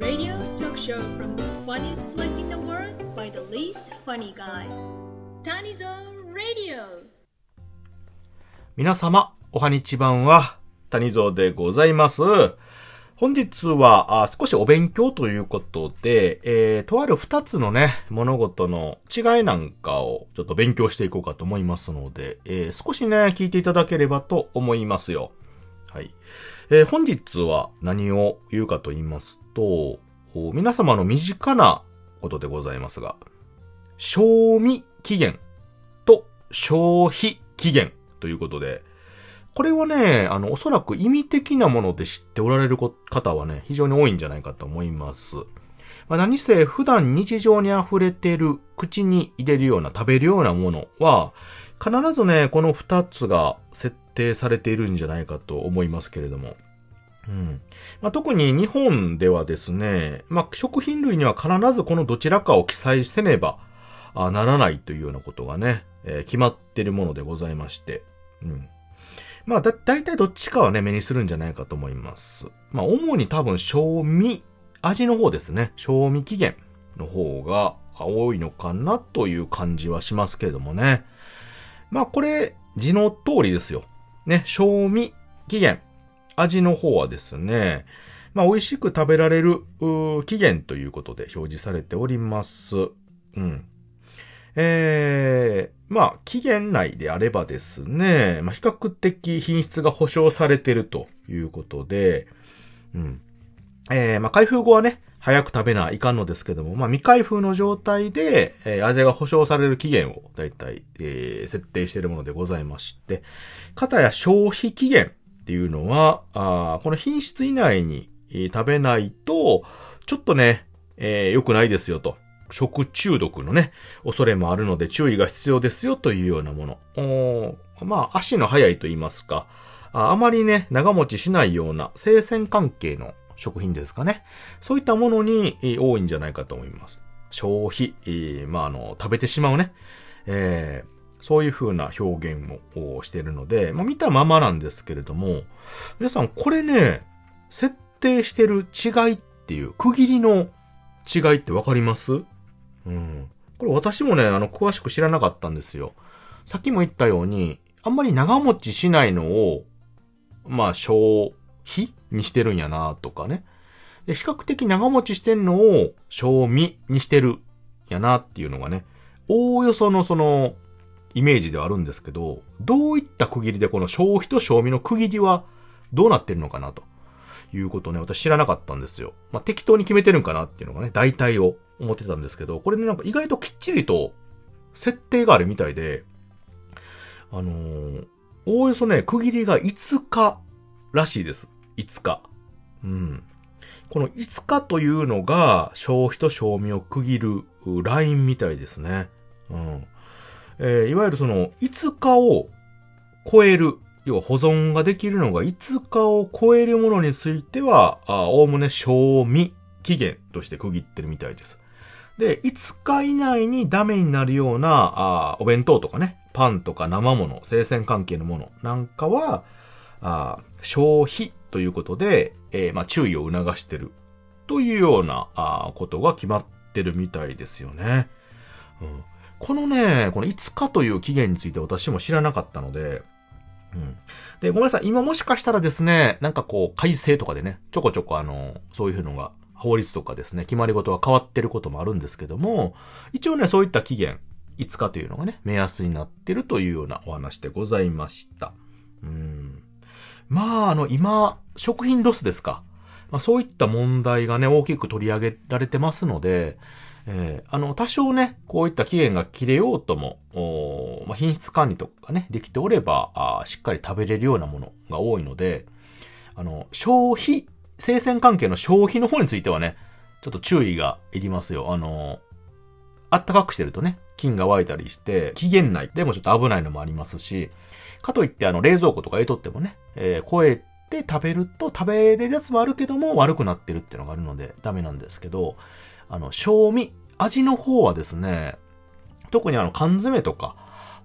Radio talk show from the funniest place in the world by the least funny guy. Tanizo Radio. 皆様、おはにちばんは、谷蔵でございます。本日はあ少しお勉強ということで、えー、とある二つのね、物事の違いなんかをちょっと勉強していこうかと思いますので、えー、少しね、聞いていただければと思いますよ。はい。えー、本日は何を言うかと言いますと、皆様の身近なことでございますが、賞味期限と消費期限ということで、これはね、あの、おそらく意味的なもので知っておられる方はね、非常に多いんじゃないかと思います。まあ、何せ普段日常に溢れている口に入れるような食べるようなものは、必ずね、この二つが設定されているんじゃないかと思いますけれども。うん。まあ、特に日本ではですね、まあ、食品類には必ずこのどちらかを記載せねばならないというようなことがね、えー、決まっているものでございまして。うん。まあ、だ、だいたいどっちかはね、目にするんじゃないかと思います。まあ、主に多分、賞味、味の方ですね。賞味期限の方が多いのかなという感じはしますけれどもね。まあ、これ、字の通りですよ。ね、賞味期限。味の方はですね、まあ、美味しく食べられる、期限ということで表示されております。うん。えー、まあ、期限内であればですね、まあ、比較的品質が保証されているということで、うん。えー、まあ、開封後はね、早く食べないかんのですけども、まあ、未開封の状態で、えー、味が保証される期限をだいたい、え、設定しているものでございまして、かたや消費期限っていうのは、あこの品質以内に、食べないと、ちょっとね、えー、良くないですよと。食中毒のね、恐れもあるので注意が必要ですよというようなもの。まあ、足の速いと言いますか、あまりね、長持ちしないような生鮮関係の食品ですかね。そういったものに多いんじゃないかと思います。消費、まあ、あの、食べてしまうね。えー、そういう風な表現をしているので、まあ、見たままなんですけれども、皆さん、これね、設定してる違いっていう、区切りの違いってわかります？うん。これ私もね、あの、詳しく知らなかったんですよ。さっきも言ったように、あんまり長持ちしないのを、まあ、消費にしてるんやなとかね。で、比較的長持ちしてんのを、賞味にしてるやなっていうのがね、おおよそのその、イメージではあるんですけど、どういった区切りでこの消費と賞味の区切りはどうなってるのかなということをね、私知らなかったんですよ。まあ、適当に決めてるんかなっていうのがね、大体を思ってたんですけど、これね、なんか意外ときっちりと設定があるみたいで、あのー、おおよそね、区切りが5日らしいです。5日。うん。この5日というのが消費と賞味を区切るラインみたいですね。うん。えー、いわゆるその5日を超える、要は保存ができるのが5日を超えるものについては、おおむね賞味期限として区切ってるみたいです。で、5日以内にダメになるような、あお弁当とかね、パンとか生物、生鮮関係のものなんかは、あ消費ということで、えー、まあ、注意を促してるというようなあことが決まってるみたいですよね。うん、このね、この5日という期限について私も知らなかったので、うん。で、ごめんなさい。今もしかしたらですね、なんかこう、改正とかでね、ちょこちょこあの、そういうのが法律とかですね、決まり事が変わってることもあるんですけども、一応ね、そういった期限、5日というのがね、目安になってるというようなお話でございました。うん。まあ、あの、今、食品ロスですか。まあ、そういった問題がね、大きく取り上げられてますので、えー、あの、多少ね、こういった期限が切れようとも、まあ、品質管理とかね、できておればあ、しっかり食べれるようなものが多いので、あの、消費生鮮関係の消費の方についてはね、ちょっと注意がいりますよ。あの、あったかくしてるとね、菌が湧いたりして、期限内でもちょっと危ないのもありますし、かといってあの冷蔵庫とか入れとってもね、えー、超えて食べると食べれるやつもあるけども悪くなってるっていうのがあるのでダメなんですけど、あの、賞味、味の方はですね、特にあの缶詰とか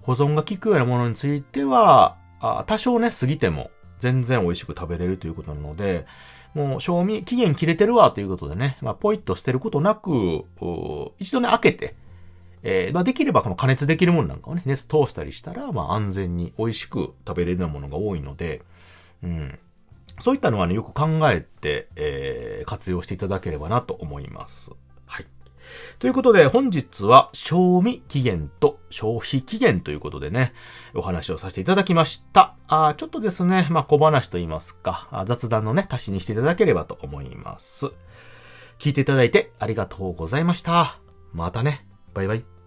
保存が効くようなものについては、あ多少ね、過ぎても全然美味しく食べれるということなので、もう賞味期限切れてるわということでね、まあ、ポイッと捨てることなく、一度ね、開けて、えー、まあ、できればこの加熱できるものなんかをね、熱通したりしたら、まあ、安全に美味しく食べれるようなものが多いので、うん。そういったのはね、よく考えて、えー、活用していただければなと思います。はい。ということで、本日は、賞味期限と消費期限ということでね、お話をさせていただきました。あちょっとですね、まあ、小話と言いますか、雑談のね、足しにしていただければと思います。聞いていただいてありがとうございました。またね。バイバイ。